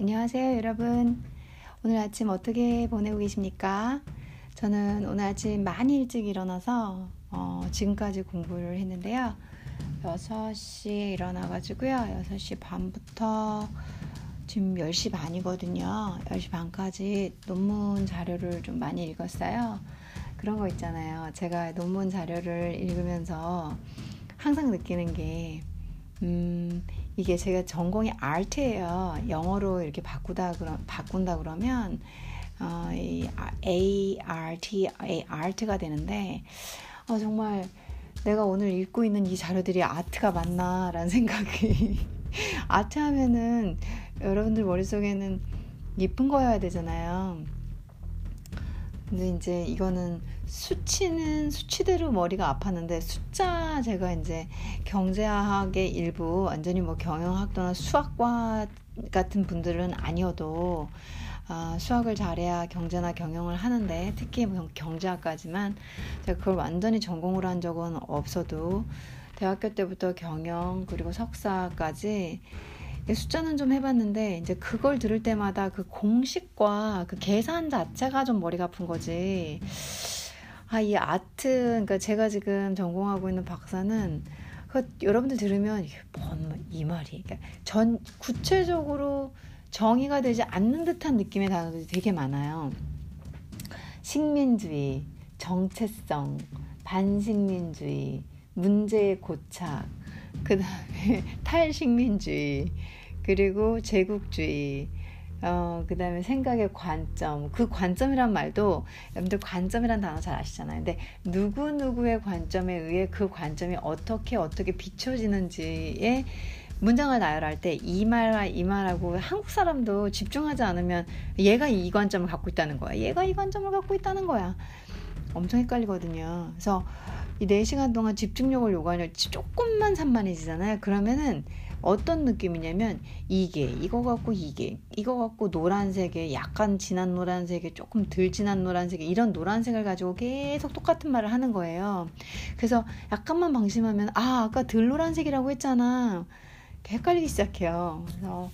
안녕하세요, 여러분. 오늘 아침 어떻게 보내고 계십니까? 저는 오늘 아침 많이 일찍 일어나서 어, 지금까지 공부를 했는데요. 6시에 일어나가지고요. 6시 반부터 지금 10시 반이거든요. 10시 반까지 논문 자료를 좀 많이 읽었어요. 그런 거 있잖아요. 제가 논문 자료를 읽으면서 항상 느끼는 게, 음, 이게 제가 전공이 아트예요. 영어로 이렇게 바꾸다 그러, 바꾼다 그러면 어, 이 A R T A 아트가 되는데 어, 정말 내가 오늘 읽고 있는 이 자료들이 아트가 맞나라는 생각이 아트 하면은 여러분들 머릿속에는 예쁜 거여야 되잖아요. 근데 이제 이거는 수치는 수치대로 머리가 아팠는데 숫자 제가 이제 경제학의 일부 완전히 뭐 경영학도나 수학과 같은 분들은 아니어도 아, 수학을 잘해야 경제나 경영을 하는데 특히 뭐 경제학까지만 제가 그걸 완전히 전공으로 한 적은 없어도 대학교 때부터 경영 그리고 석사까지 숫자는 좀 해봤는데 이제 그걸 들을 때마다 그 공식과 그 계산 자체가 좀 머리가 아픈 거지. 아, 이 아트, 그러니까 제가 지금 전공하고 있는 박사는 그 여러분들 들으면 뭔이 말이 그러니까 전 구체적으로 정의가 되지 않는 듯한 느낌의 단어들이 되게 많아요. 식민주의, 정체성, 반식민주의, 문제의 고착, 그 다음에 탈식민주의, 그리고 제국주의, 어, 그 다음에 생각의 관점. 그 관점이란 말도, 여러분들 관점이란 단어 잘 아시잖아요. 근데 누구누구의 관점에 의해 그 관점이 어떻게, 어떻게 비춰지는지에 문장을 나열할 때 이 말과 이 말하고 한국 사람도 집중하지 않으면 얘가 이 관점을 갖고 있다는 거야. 얘가 이 관점을 갖고 있다는 거야. 엄청 헷갈리거든요. 그래서 이 4시간 동안 집중력을 요구하려 조금만 산만해지잖아요. 그러면은 어떤 느낌이냐면 이게 이거 갖고 이게 이거 갖고 노란색에 약간 진한 노란색에 조금 덜 진한 노란색에 이런 노란색을 가지고 계속 똑같은 말을 하는 거예요. 그래서 약간만 방심하면 아 아까 덜 노란색이라고 했잖아. 헷갈리기 시작해요. 그래서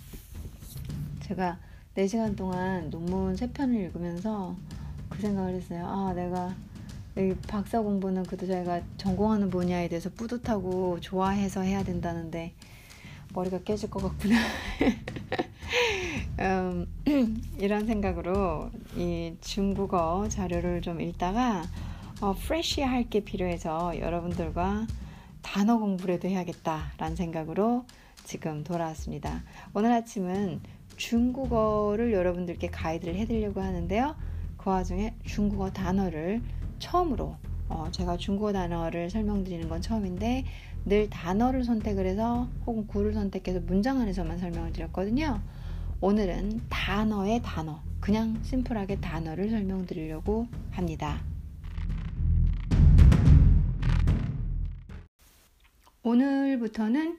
제가 4시간 동안 논문 3편을 읽으면서 그 생각을 했어요. 아 내가 박사 공부는 그래도 제가 전공하는 분야에 대해서 뿌듯하고 좋아해서 해야 된다는데 머리가 깨질 것 같구나. 음, 이런 생각으로 이 중국어 자료를 좀 읽다가 어, 프레시할 게 필요해서 여러분들과 단어 공부라도 해야겠다라는 생각으로 지금 돌아왔습니다. 오늘 아침은 중국어를 여러분들께 가이드를 해드리려고 하는데요. 그 와중에 중국어 단어를 처음으로 어, 제가 중국어 단어를 설명드리는 건 처음인데 늘 단어를 선택을 해서 혹은 구를 선택해서 문장 안에서만 설명을 드렸거든요. 오늘은 단어의 단어, 그냥 심플하게 단어를 설명드리려고 합니다. 오늘부터는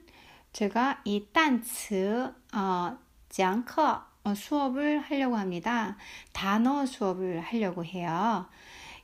제가 이 단츠 어, 讲课 어, 수업을 하려고 합니다. 단어 수업을 하려고 해요.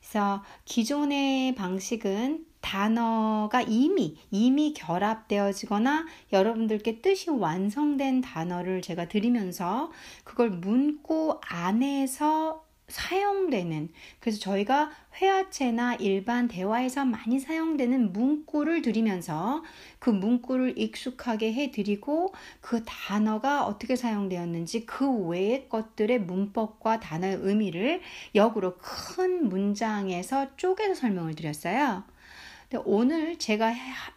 그래서 기존의 방식은 단어가 이미 이미 결합되어지거나 여러분들께 뜻이 완성된 단어를 제가 드리면서 그걸 문구 안에서 사용되는 그래서 저희가 회화체나 일반 대화에서 많이 사용되는 문구를 드리면서 그 문구를 익숙하게 해드리고 그 단어가 어떻게 사용되었는지 그 외의 것들의 문법과 단어의 의미를 역으로 큰 문장에서 쪼개서 설명을 드렸어요. 오늘 제가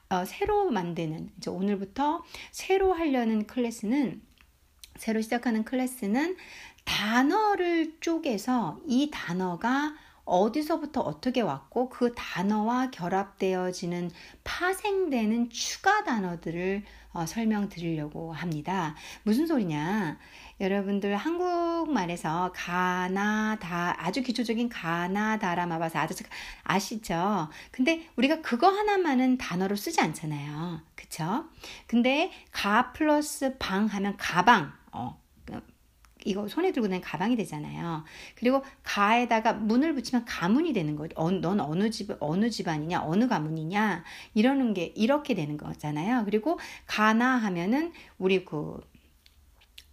어, 새로 만드는 이제 오늘부터 새로 하려는 클래스는 새로 시작하는 클래스는 단어를 쪼개서 이 단어가 어디서부터 어떻게 왔고 그 단어와 결합되어지는 파생되는 추가 단어들을 어, 설명드리려고 합니다. 무슨 소리냐? 여러분들 한국말에서 가나다 아주 기초적인 가나다라 마바사 아주 아시죠? 근데 우리가 그거 하나만은 단어로 쓰지 않잖아요. 그쵸? 근데 가 플러스 방 하면 가방 어, 이거 손에 들고 다니는 가방이 되잖아요. 그리고 가에다가 문을 붙이면 가문이 되는 거죠. 어, 넌 어느 집 어느 집안이냐, 어느 가문이냐 이러는 게 이렇게 되는 거잖아요. 그리고 가나 하면은 우리 그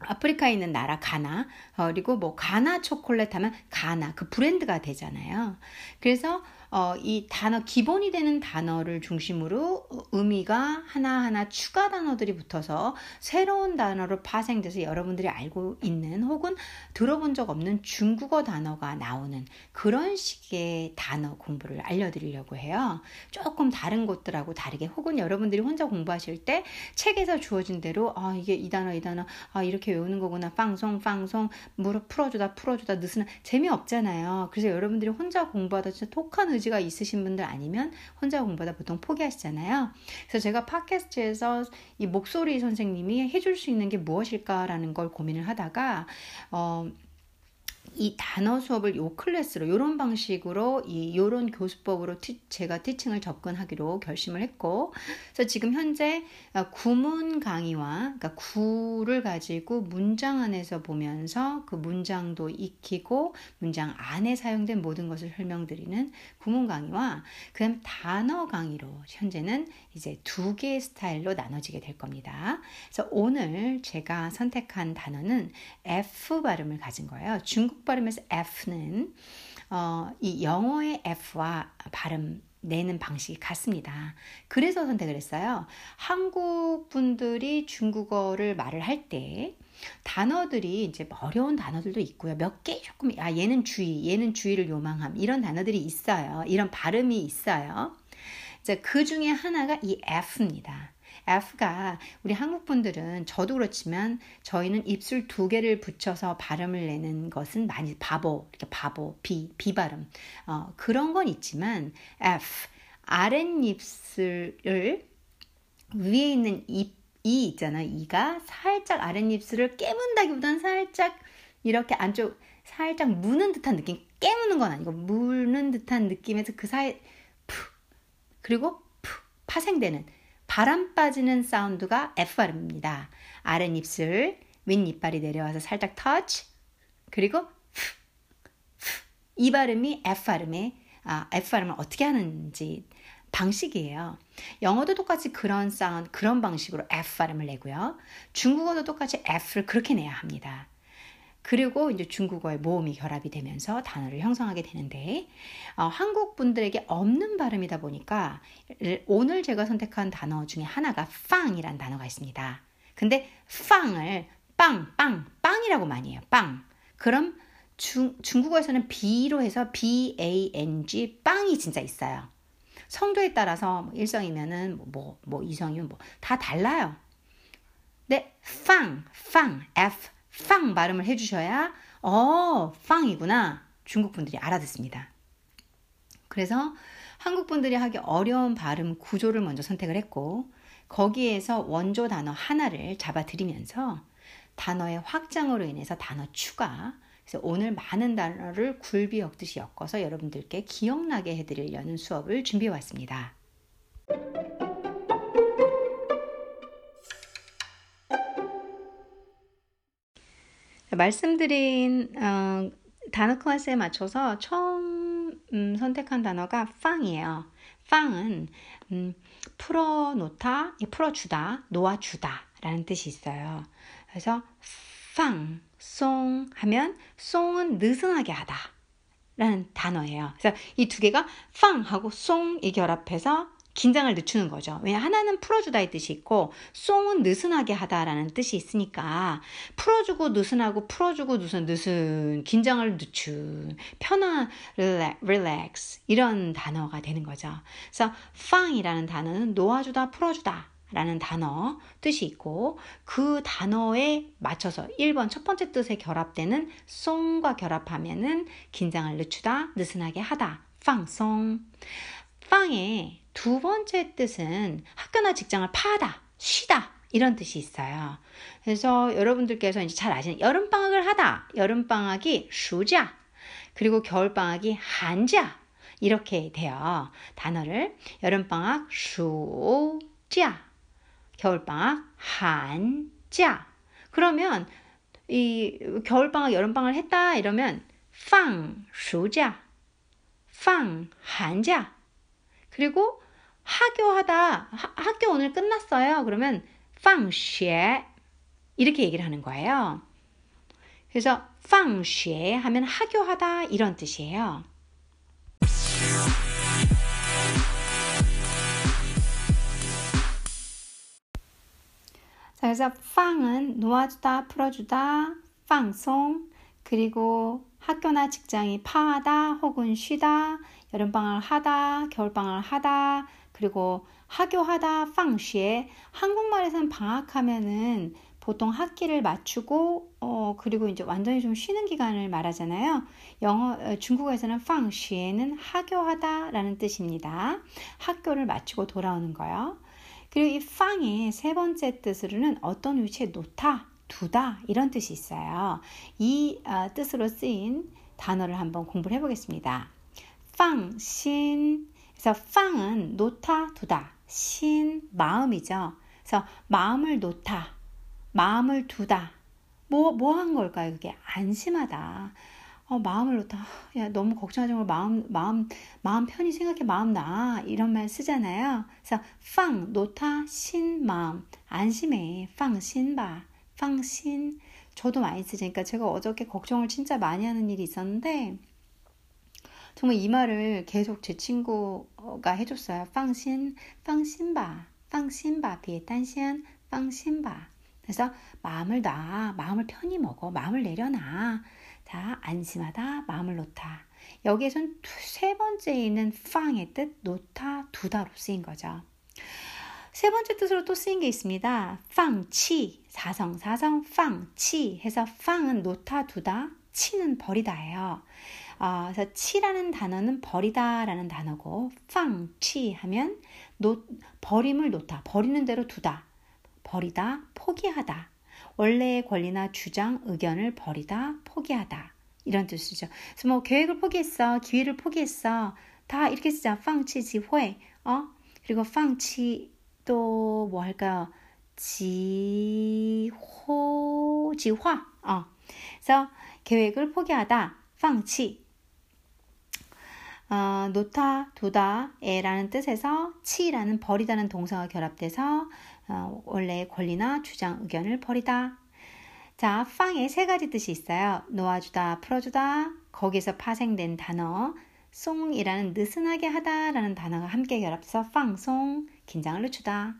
아프리카에 있는 나라 가나 어, 그리고 뭐 가나 초콜릿 하면 가나 그 브랜드가 되잖아요. 그래서 어, 이 단어 기본이 되는 단어를 중심으로 의미가 하나하나 추가 단어들이 붙어서 새로운 단어로 파생돼서 여러분들이 알고 있는 혹은 들어본 적 없는 중국어 단어가 나오는 그런 식의 단어 공부를 알려드리려고 해요. 조금 다른 곳들하고 다르게 혹은 여러분들이 혼자 공부하실 때 책에서 주어진 대로 아 이게 이 단어 이 단어 아 이렇게 외우는 거구나 빵송 빵송 무릎 풀어주다 풀어주다 느슨한 재미없잖아요. 그래서 여러분들이 혼자 공부하다 진짜 독한 의 의지가 있으신 분들 아니면 혼자 공부하다 보통 포기하시잖아요. 그래서 제가 팟캐스트에서 이 목소리 선생님이 해줄 수 있는 게 무엇일까라는 걸 고민을 하다가 어, 이 단어 수업을 요 클래스로 요런 방식으로 이 요런 교수법으로 티, 제가 티칭을 접근하기로 결심을 했고 그래서 지금 현재 어, 구문 강의와 그러니까 구를 가지고 문장 안에서 보면서 그 문장도 익히고 문장 안에 사용된 모든 것을 설명드리는 구문 강의와 그다음 단어 강의로 현재는 이제 두 개의 스타일로 나눠지게 될 겁니다. 그래서 오늘 제가 선택한 단어는 F 발음을 가진 거예요. 중국 발음에서 F는 어, 이 영어의 F와 발음 내는 방식이 같습니다. 그래서 선택을 했어요. 한국 분들이 중국어를 말을 할 때 단어들이 이제 어려운 단어들도 있고요. 몇 개 조금 아 얘는 주의, 얘는 주의를 요망함 이런 단어들이 있어요. 이런 발음이 있어요. 자, 그 중에 하나가 이 F입니다. F가 우리 한국 분들은 저도 그렇지만 저희는 입술 두 개를 붙여서 발음을 내는 것은 많이 바보 이렇게 바보 비 비발음. 어, 그런 건 있지만 F 아랫입술을 위에 있는 입, 이 있잖아 이가 살짝 아랫입술을 깨문다기보다는 살짝 이렇게 안쪽 살짝 무는 듯한 느낌 깨무는 건 아니고 무는 듯한 느낌에서 그 사이 푹 그리고 푹 파생되는 바람 빠지는 사운드가 F 발음입니다. 아랫입술, 윗이빨이 내려와서 살짝 터치, 그리고 이 발음이 F 발음의 아, F 발음을 어떻게 하는지 방식이에요. 영어도 똑같이 그런 사운드, 그런 방식으로 F 발음을 내고요. 중국어도 똑같이 F를 그렇게 내야 합니다. 그리고 이제 중국어의 모음이 결합이 되면서 단어를 형성하게 되는데 어, 한국 분들에게 없는 발음이다 보니까 오늘 제가 선택한 단어 중에 하나가 빵이란 단어가 있습니다. 근데 빵을 빵, 빵, 빵이라고 많이 해요. 빵. 그럼 중, 중국어에서는 B로 해서 B-A-N-G 빵이 진짜 있어요. 성도에 따라서 뭐 일성이면은 뭐, 뭐, 뭐 이성이면 뭐 다 달라요. 네, 빵, 빵, F 팡 발음을 해주셔야 어, 팡이구나. 중국 분들이 알아듣습니다. 그래서 한국 분들이 하기 어려운 발음 구조를 먼저 선택을 했고 거기에서 원조 단어 하나를 잡아드리면서 단어의 확장으로 인해서 단어 추가 그래서 오늘 많은 단어를 굴비 엮듯이 엮어서 여러분들께 기억나게 해드리려는 수업을 준비해 왔습니다. 말씀드린 어, 단어 클래스에 맞춰서 처음 음, 선택한 단어가 빵이에요. 빵은 음, 풀어놓다, 풀어주다, 놓아주다 라는 뜻이 있어요. 그래서 빵, 송 하면 송은 느슨하게 하다 라는 단어예요. 그래서 이 두 개가 빵하고 송이 결합해서 긴장을 늦추는 거죠. 왜 하나는 풀어주다의 뜻이 있고 송은 느슨하게 하다라는 뜻이 있으니까 풀어주고 느슨하고 풀어주고 느슨 느슨 긴장을 늦춘 편한 relax 이런 단어가 되는 거죠. 그래서 fang이라는 단어는 놓아주다 풀어주다 라는 단어 뜻이 있고 그 단어에 맞춰서 1번 첫 번째 뜻에 결합되는 송과 결합하면은 긴장을 늦추다 느슨하게 하다 빵송 빵에 두 번째 뜻은 학교나 직장을 파다, 쉬다 이런 뜻이 있어요. 그래서 여러분들께서 이제 잘 아시는 여름 방학을 하다, 여름 방학이 쉬자, 그리고 겨울 방학이 한자 이렇게 돼요. 단어를 여름 방학 쉬자, 겨울 방학 한자. 그러면 이 겨울 방학, 여름 방학을 했다 이러면 팡 쉬자, 팡 한자. 그리고 학교하다 하, 학교 오늘 끝났어요. 그러면 放学 이렇게 얘기를 하는 거예요. 그래서 放学 하면 하교하다 이런 뜻이에요. 자, 그래서 放은 놓아주다, 풀어주다, 放松 그리고 학교나 직장이 파하다 혹은 쉬다, 여름방학을 하다, 겨울방학을 하다, 그리고 학교하다 팡시에 한국말에서는 방학하면은 보통 학기를 맞추고 어 그리고 이제 완전히 좀 쉬는 기간을 말하잖아요. 영어 어, 중국어에서는 팡시에는 학교하다라는 뜻입니다. 학교를 마치고 돌아오는 거요. 그리고 이 팡의 세 번째 뜻으로는 어떤 위치에 놓다, 두다 이런 뜻이 있어요. 이 어, 뜻으로 쓰인 단어를 한번 공부를 해보겠습니다. 팡신 그래서 팡은 놓다, 두다. 신, 마음이죠. 그래서 마음을 놓다, 마음을 두다. 뭐, 뭐 한 걸까요? 그게 안심하다. 어, 마음을 놓다. 야, 너무 걱정하지 말고 마음, 마음, 마음 편히 생각해. 마음 나. 이런 말 쓰잖아요. 그래서, 팡, 놓다, 신, 마음. 안심해. 팡, 신, 바. 팡, 신. 저도 많이 쓰니까 제가 어저께 걱정을 진짜 많이 하는 일이 있었는데, 정말 이 말을 계속 제 친구가 해줬어요. 팡신, 팡신바, 팡신바, 비에担心, 팡신바. 그래서 마음을 놔, 마음을 편히 먹어, 마음을 내려놔. 자, 안심하다, 마음을 놓다. 여기에선 세 번째 있는 팡의 뜻, 놓다, 두다로 쓰인 거죠. 세 번째 뜻으로 또 쓰인 게 있습니다. 팡치, 사성, 사성, 팡치 해서 팡은 놓다, 두다, 치는 버리다예요. 어, 그래서 치라는 단어는 버리다라는 단어고 팡치 하면 놓, 버림을 놓다, 버리는 대로 두다, 버리다, 포기하다. 원래의 권리나 주장, 의견을 버리다, 포기하다. 이런 뜻이죠. 그래서 뭐 계획을 포기했어, 기회를 포기했어. 다 이렇게 쓰자. 팡치 지회. 어? 그리고 팡치 또 뭐 할까요? 지호 지화. 어. 그래서 계획을 포기하다. 팡치 어, 놓다, 두다, 에라는 뜻에서 치라는 버리다는 동사가 결합돼서 어, 원래의 권리나 주장, 의견을 버리다. 자, 팡에 세 가지 뜻이 있어요. 놓아주다, 풀어주다. 거기서 파생된 단어 송이라는 느슨하게 하다라는 단어가 함께 결합해서 팡송, 긴장을 늦추다.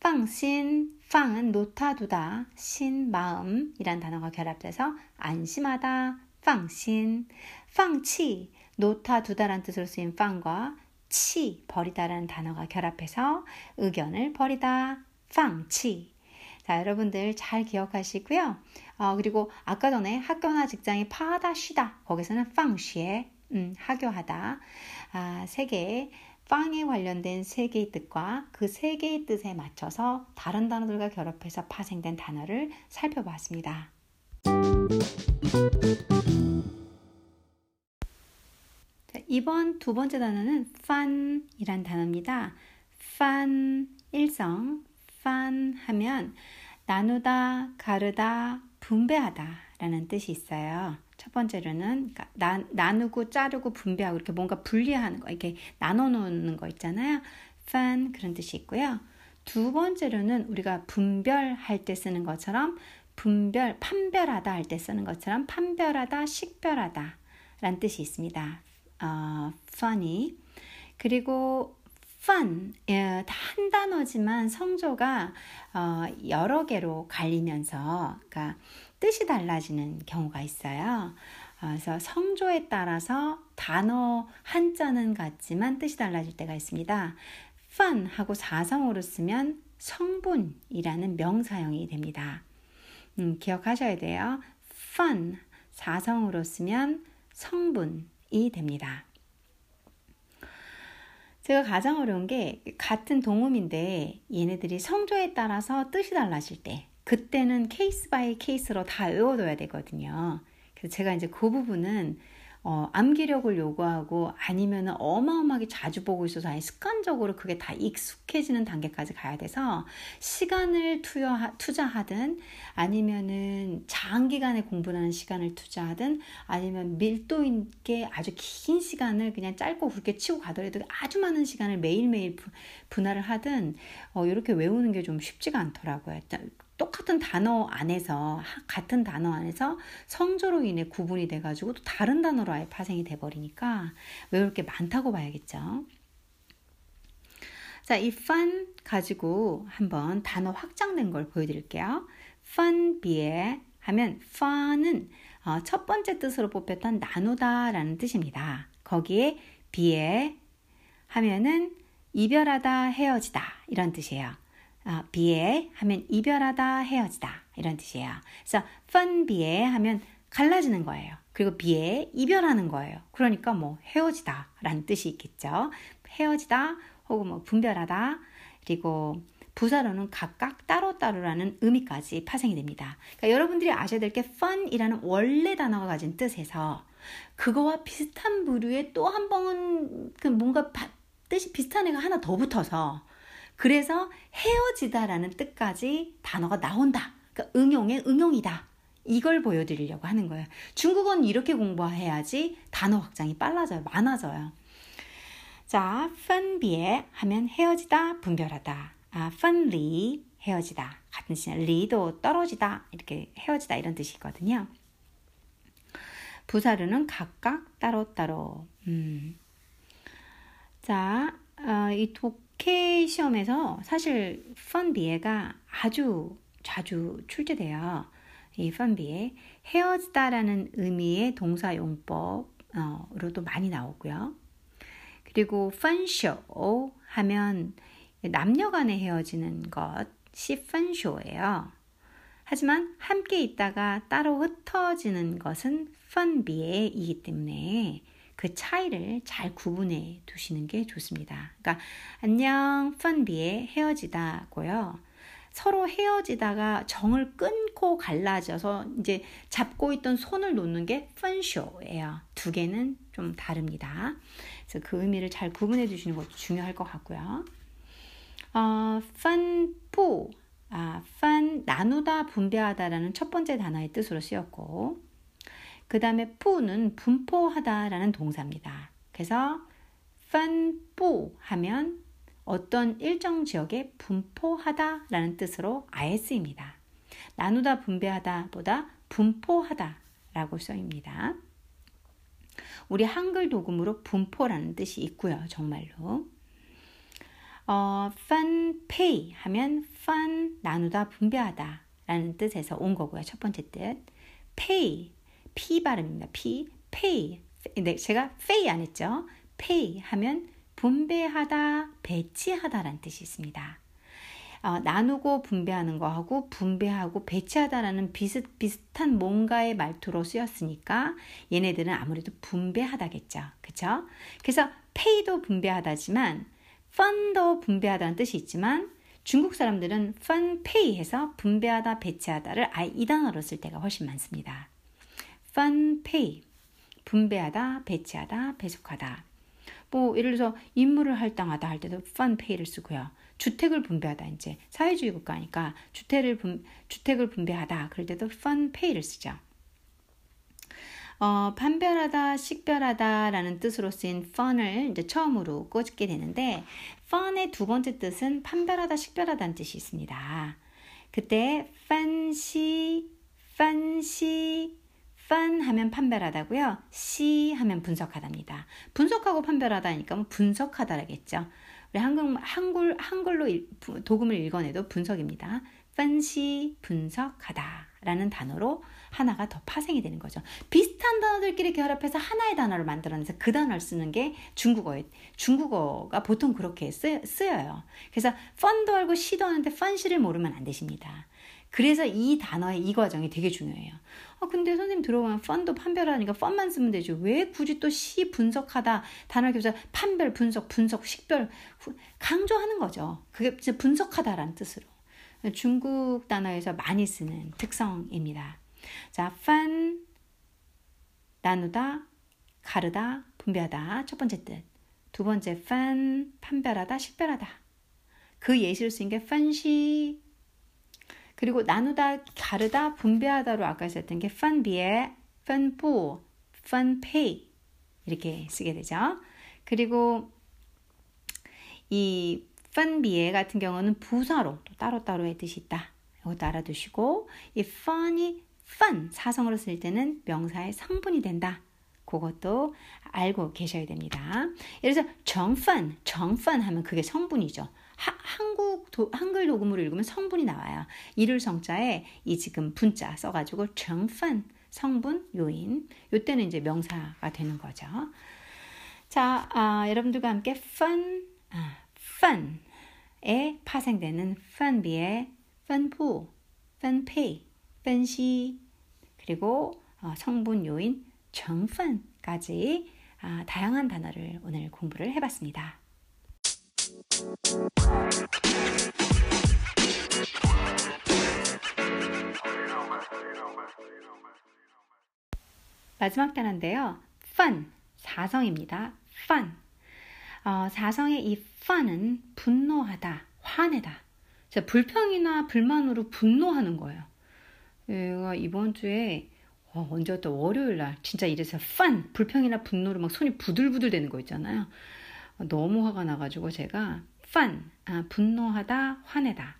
팡신, 팡은 놓다, 두다, 신, 마음이란 단어가 결합돼서 안심하다, 팡신, 팡치, 놓다 두다란 뜻으로 쓰인 팡과 치 버리다라는 단어가 결합해서 의견을 버리다. 팡치. 자 여러분들 잘 기억하시고요. 어, 그리고 아까 전에 학교나 직장이 파하다 쉬다. 거기서는 팡쉬에 음, 하교하다. 아, 세 개의 빵에 관련된 세 개의 뜻과 그 세 개의 뜻에 맞춰서 다른 단어들과 결합해서 파생된 단어를 살펴봤습니다. 이번 두 번째 단어는 fun이란 단어입니다. fun 일성 fun 하면 나누다, 가르다, 분배하다 라는 뜻이 있어요. 첫 번째로는 그러니까 나, 나누고 자르고 분배하고 이렇게 뭔가 분리하는 거, 이렇게 나눠 놓는 거 있잖아요. fun 그런 뜻이 있고요. 두 번째로는 우리가 분별할 때 쓰는 것처럼 분별, 판별하다 할 때 쓰는 것처럼 판별하다, 식별하다 라는 뜻이 있습니다. 어, funny. 그리고 fun, 예, 다한 단어지만 성조가 어, 여러 개로 갈리면서 그러니까 뜻이 달라지는 경우가 있어요. 어, 그래서 성조에 따라서 단어 한자는 같지만 뜻이 달라질 때가 있습니다. fun 하고 사성으로 쓰면 성분이라는 명사형이 됩니다. 음, 기억하셔야 돼요. 分 사성으로 쓰면 성분 이 됩니다. 제가 가장 어려운 게 같은 동음인데 얘네들이 성조에 따라서 뜻이 달라질 때 그때는 case by case로 다 외워둬야 되거든요. 그래서 제가 이제 그 부분은 어, 암기력을 요구하고 아니면 어마어마하게 자주 보고 있어서 아예 습관적으로 그게 다 익숙해지는 단계까지 가야 돼서 시간을 투여, 투자하든 아니면은 장기간에 공부하는 시간을 투자하든 아니면 밀도 있게 아주 긴 시간을 그냥 짧고 굵게 치고 가더라도 아주 많은 시간을 매일매일 분할을 하든 어, 이렇게 외우는 게 좀 쉽지가 않더라고요. 똑같은 단어 안에서 같은 단어 안에서 성조로 인해 구분이 돼가지고 또 다른 단어로 아예 파생이 돼버리니까 외울 게 많다고 봐야겠죠. 자, 이 fun 가지고 한번 단어 확장된 걸 보여드릴게요. fun 비에 하면 fun은 어, 첫 번째 뜻으로 뽑혔던 나누다라는 뜻입니다. 거기에 비에 하면은 이별하다, 헤어지다 이런 뜻이에요. 어, 비에 하면 이별하다, 헤어지다 이런 뜻이에요. 그래서 fun 비에 하면 갈라지는 거예요. 그리고 비에 이별하는 거예요. 그러니까 뭐 헤어지다라는 뜻이 있겠죠. 헤어지다 혹은 뭐 분별하다 그리고 부사로는 각각 따로따로라는 의미까지 파생이 됩니다. 그러니까 여러분들이 아셔야 될 게 fun이라는 원래 단어가 가진 뜻에서 그거와 비슷한 부류의 또 한번그 뭔가 뜻이 비슷한 애가 하나 더 붙어서 그래서 헤어지다라는 뜻까지 단어가 나온다. 그러니까 응용의 응용이다. 이걸 보여드리려고 하는 거예요. 중국어는 이렇게 공부해야지 단어 확장이 빨라져요. 많아져요. 자, phân别 하면 헤어지다, 분별하다. 아, phân离 헤어지다. 같은 시간 리도 떨어지다. 이렇게 헤어지다 이런 뜻이거든요. 부사르는 각각 따로 따로. 음. 자, 어, 이 독 해 시험에서 사실 펀비에가 아주 자주 출제돼요. 이 펀비에 헤어지다라는 의미의 동사 용법으로도 많이 나오고요. 그리고 펀쇼 하면 남녀 간에 헤어지는 것이 펀쇼예요. 하지만 함께 있다가 따로 흩어지는 것은 펀비에이기 때문에 그 차이를 잘 구분해 두시는 게 좋습니다. 그러니까 안녕 펀비에 헤어지다고요. 서로 헤어지다가 정을 끊고 갈라져서 이제 잡고 있던 손을 놓는 게 펀쇼예요. 두 개는 좀 다릅니다. 그래서 그 의미를 잘 구분해 주시는 것도 중요할 것 같고요. 어, 펀포, 아, 펀 나누다 분배하다라는 첫 번째 단어의 뜻으로 쓰였고, 그 다음에 푸는 분포하다라는 동사입니다. 그래서 펀포 하면 어떤 일정 지역에 분포하다라는 뜻으로 아예 쓰입니다. 나누다 분배하다 보다 분포하다라고 써입니다. 우리 한글 도금으로 분포라는 뜻이 있고요. 정말로. 어, fun pay 하면 fun 나누다 분배하다 라는 뜻에서 온 거고요. 첫 번째 뜻. pay, p 발음입니다. p, pay. 네, 제가 pay 안 했죠. pay 하면 분배하다, 배치하다라는 뜻이 있습니다. 어, 나누고 분배하는 거하고 분배하고 배치하다라는 비슷, 비슷한 뭔가의 말투로 쓰였으니까 얘네들은 아무래도 분배하다겠죠. 그쵸? 그래서 pay도 분배하다지만 fund도 분배하다는 뜻이 있지만 중국 사람들은 pay 해서 분배하다, 배치하다를 아예 이 단어로 쓸 때가 훨씬 많습니다. Pay. 분배하다, 배치하다, 배속하다. 뭐 예를 들어서 임무를 할당하다 할 때도 pay를 쓰고요. 주택을 분배하다 이제 사회주의 국가니까 주택을 분, 주택을 분배하다 그럴 때도 pay를 쓰죠. 어, 판별하다, 식별하다라는 뜻으로 쓰인 fun을 이제 처음으로 꽂게 되는데 fun의 두 번째 뜻은 판별하다, 식별하다는 뜻이 있습니다. 그때 fancy, fancy, fun 하면 판별하다고요. see 하면 분석하다입니다. 분석하고 판별하다니까 뭐 분석하다라겠죠. 우리 한글, 한글, 한글로 도금을 읽어내도 분석입니다. fancy, 분석하다. 라는 단어로 하나가 더 파생이 되는 거죠. 비슷한 단어들끼리 결합해서 하나의 단어를 만들어내서 그 단어를 쓰는 게 중국어에, 중국어가 보통 그렇게 쓰, 여요 그래서 펀도 알고 시도 하는데 펀시를 모르면 안 되십니다. 그래서 이 단어의 이 과정이 되게 중요해요. 아, 근데 선생님 들어보면 펀도 판별하니까 펀만 쓰면 되죠. 왜 굳이 또 시 분석하다 단어를 교사 판별, 분석, 분석, 식별 강조하는 거죠. 그게 분석하다라는 뜻으로. 중국 단어에서 많이 쓰는 특성입니다. 자, 판 나누다, 가르다, 분배하다 첫 번째 뜻. 두 번째 판 판별하다, 식별하다. 그 예시로 쓰인 게 판시 그리고 나누다, 가르다, 분배하다로 아까 썼던 게 판부, 판페이 이렇게 쓰게 되죠. 그리고 이 판비에 같은 경우는 부사로 또 따로따로의 뜻이 있다. 이것도 알아두시고 이 fun이 fun 사성으로 쓸 때는 명사의 성분이 된다. 그것도 알고 계셔야 됩니다. 예를 들어서 정펀, 정펀 하면 그게 성분이죠. 하, 한국 도, 한글 도금으로 읽으면 성분이 나와요. 이를 성자에 이 지금 분자 써가지고 정펀 성분 요인. 요때는 이제 명사가 되는 거죠. 자, 아, 여러분들과 함께 fun, 아, fun에 파생되는 fun비의 fun부, funpay, fun시 그리고 어, 성분 요인 정펀까지 아, 다양한 단어를 오늘 공부를 해봤습니다. 마지막 단어인데요. fun, 사성입니다. fun. 어, 사성의 이 fun은 분노하다, 화내다. 불평이나 불만으로 분노하는 거예요. 얘가 이번 주에 어, 언제였다 월요일 날 진짜 이래서 판 불평이나 분노로 막 손이 부들부들 되는 거 있잖아요. 어, 너무 화가 나가지고 제가 판 아, 분노하다 화내다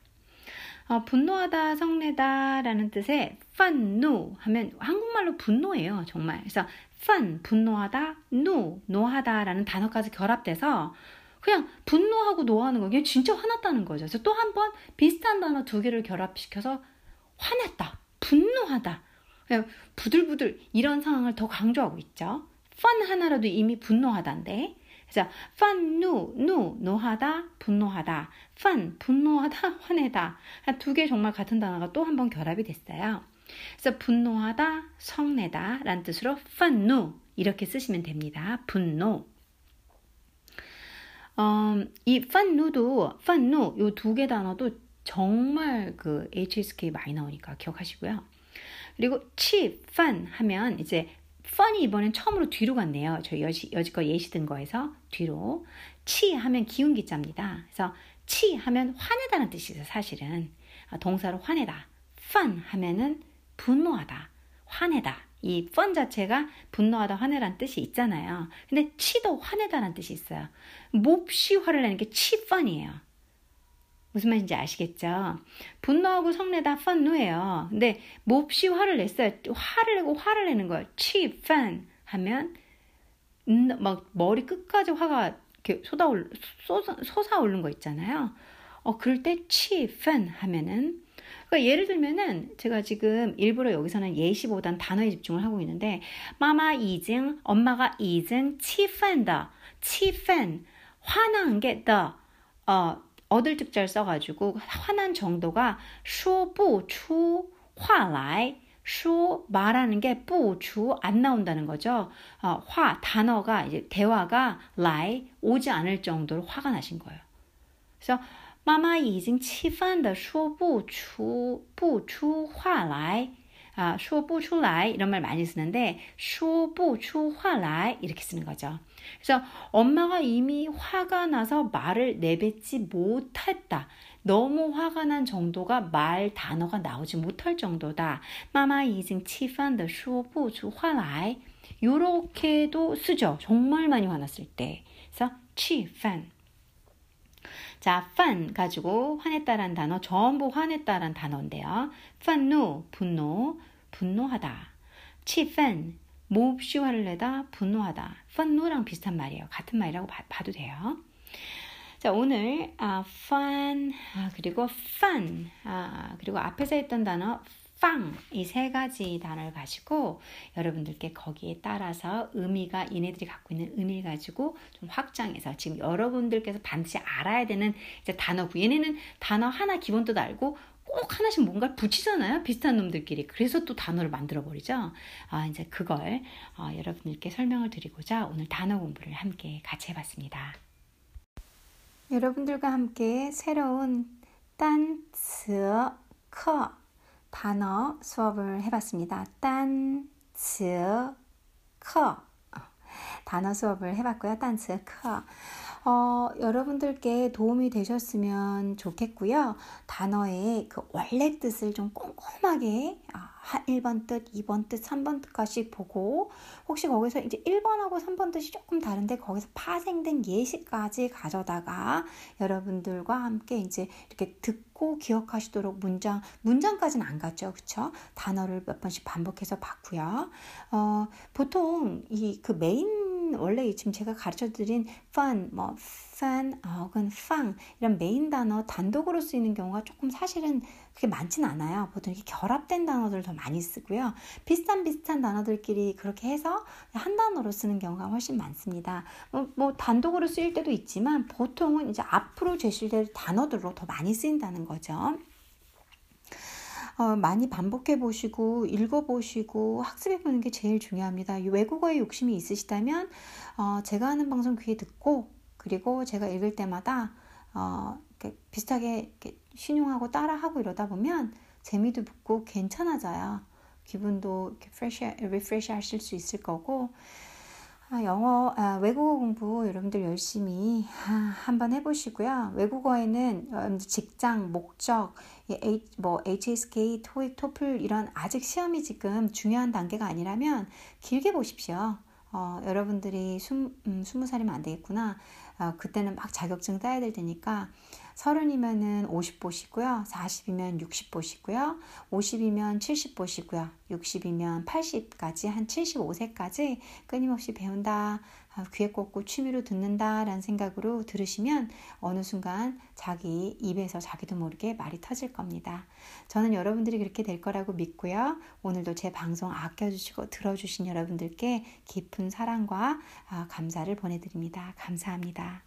어, 분노하다 성내다라는 뜻의 판누 하면 한국말로 분노예요 정말 그래서 판 분노하다 누 노하다라는 단어까지 결합돼서 그냥 분노하고 노하는 거 그냥 진짜 화났다는 거죠. 그래서 또 한 번 비슷한 단어 두 개를 결합시켜서 화냈다, 분노하다, 그냥 부들부들 이런 상황을 더 강조하고 있죠. 펀 하나라도 이미 분노하다인데. 그래서 펀, 누, 누, 노하다, 분노하다. 펀, 분노하다, 화내다. 두 개 정말 같은 단어가 또 한 번 결합이 됐어요. 그래서 분노하다, 성내다 라는 뜻으로 펀, 누 이렇게 쓰시면 됩니다. 분노. 어, 이 펀누도, 펀누 요 두 개 단어도 정말 그 HSK 많이 나오니까 기억하시고요. 그리고 치, 펀 하면 이제 펀이 이번엔 처음으로 뒤로 갔네요. 저희 여지, 여지껏 예시 든 거에서 뒤로. 치 하면 기운기자입니다. 그래서 치 하면 화내다는 뜻이죠, 사실은. 아, 동사로 화내다. 펀 하면은 분노하다, 화내다. 이펀 자체가 분노하다, 화내라는 뜻이 있잖아요. 근데 치도 화내다라는 뜻이 있어요. 몹시 화를 내는 게 치펀이에요. 무슨 말인지 아시겠죠? 분노하고 성내다 펀누예요. 근데 몹시 화를 냈어요. 화를 내고 화를 내는 거예요. 치, 펀 하면 음, 막 머리 끝까지 화가 이렇게 쏟아올, 솟아, 솟아오르는 거 있잖아요. 어, 그럴 때 치, 펀 하면은 그러니까 예를 들면은 제가 지금 일부러 여기서는 예시보단 단어에 집중을 하고 있는데 마마 이징 엄마가 이징 치펀다 치펀 화난 게더 어, 얻을 특자를 써가지고 화난 정도가 说不出话来说 말하는 게 不出안 나온다는 거죠. 어, 화 단어가 이제 대화가 来 오지 않을 정도로 화가 나신 거예요. 그래서 妈妈已经气愤的说不出不出话来 아, 说不出来 이런 말 많이 쓰는데 说不出话来 이렇게 쓰는 거죠. 그래서 엄마가 이미 화가 나서 말을 내뱉지 못했다. 너무 화가 난 정도가 말 단어가 나오지 못할 정도다. 마마 이징 치판의 说不出话来 요렇게도 쓰죠. 정말 많이 화났을 때. 그래서 치판 자, 판 가지고 화냈다란 단어 전부 화냈다란 단어인데요. 판누 분노 분노하다. 치판 몹시 화를 내다 분노하다. 판누랑 비슷한 말이에요. 같은 말이라고 봐, 도 돼요. 자, 오늘 아, fun 아, 그리고 fun 아, 그리고 앞에서 했던 단어 빵, 이 세 가지 단어를 가지고 여러분들께 거기에 따라서 의미가 얘네들이 갖고 있는 의미를 가지고 좀 확장해서 지금 여러분들께서 반드시 알아야 되는 이제 단어고 얘네는 단어 하나 기본도 알고 꼭 하나씩 뭔가 붙이잖아요. 비슷한 놈들끼리. 그래서 또 단어를 만들어 버리죠. 아, 이제 그걸 어, 여러분들께 설명을 드리고자 오늘 단어 공부를 함께 같이 해봤습니다. 여러분들과 함께 새로운 딴츠 커 단어 수업을 해봤습니다. 딴, 츠, 커. 단어 수업을 해봤고요. 딴 츠, 커. 어, 여러분들께 도움이 되셨으면 좋겠고요. 단어의 그 원래 뜻을 좀 꼼꼼하게 아, 1번 뜻, 2번 뜻, 3번 뜻까지 보고 혹시 거기서 이제 1번하고 3번 뜻이 조금 다른데 거기서 파생된 예시까지 가져다가 여러분들과 함께 이제 이렇게 듣고 기억하시도록 문장 문장까지는 안 갔죠, 그렇죠? 단어를 몇 번씩 반복해서 봤고요. 어, 보통 이 그 메인 원래 지금 제가 가르쳐 드린 分, 뭐 分, 어, 혹은 分 이런 메인 단어 단독으로 쓰이는 경우가 조금 사실은 그게 많진 않아요. 보통 이렇게 결합된 단어들을 더 많이 쓰고요. 비슷한 비슷한 단어들끼리 그렇게 해서 한 단어로 쓰는 경우가 훨씬 많습니다. 뭐, 뭐 단독으로 쓰일 때도 있지만 보통은 이제 앞으로 제시될 단어들로 더 많이 쓰인다는 거죠. 어, 많이 반복해 보시고 읽어 보시고 학습해 보는 게 제일 중요합니다. 외국어에 욕심이 있으시다면 어, 제가 하는 방송 귀에 듣고 그리고 제가 읽을 때마다 어, 이렇게 비슷하게 이렇게 시늉하고 따라하고 이러다 보면 재미도 붙고 괜찮아져요. 기분도 이렇게 fresh, refresh 하실 수 있을 거고 아, 영어, 아, 외국어 공부 여러분들 열심히 아, 한번 해보시고요. 외국어에는 어, 직장, 목적, 뭐 HSK, 토익, 토플 이런 아직 시험이 지금 중요한 단계가 아니라면 길게 보십시오. 어, 여러분들이 스, 음, 20살이면 안 되겠구나. 어, 그때는 막 자격증 따야 될 테니까 서른이면은 50보시고요. 40이면 60보시고요. 50이면 70보시고요. 60이면 80까지 한 75세까지 끊임없이 배운다. 아, 귀에 꽂고 취미로 듣는다라는 생각으로 들으시면 어느 순간 자기 입에서 자기도 모르게 말이 터질 겁니다. 저는 여러분들이 그렇게 될 거라고 믿고요. 오늘도 제 방송 아껴주시고 들어주신 여러분들께 깊은 사랑과 아, 감사를 보내드립니다. 감사합니다.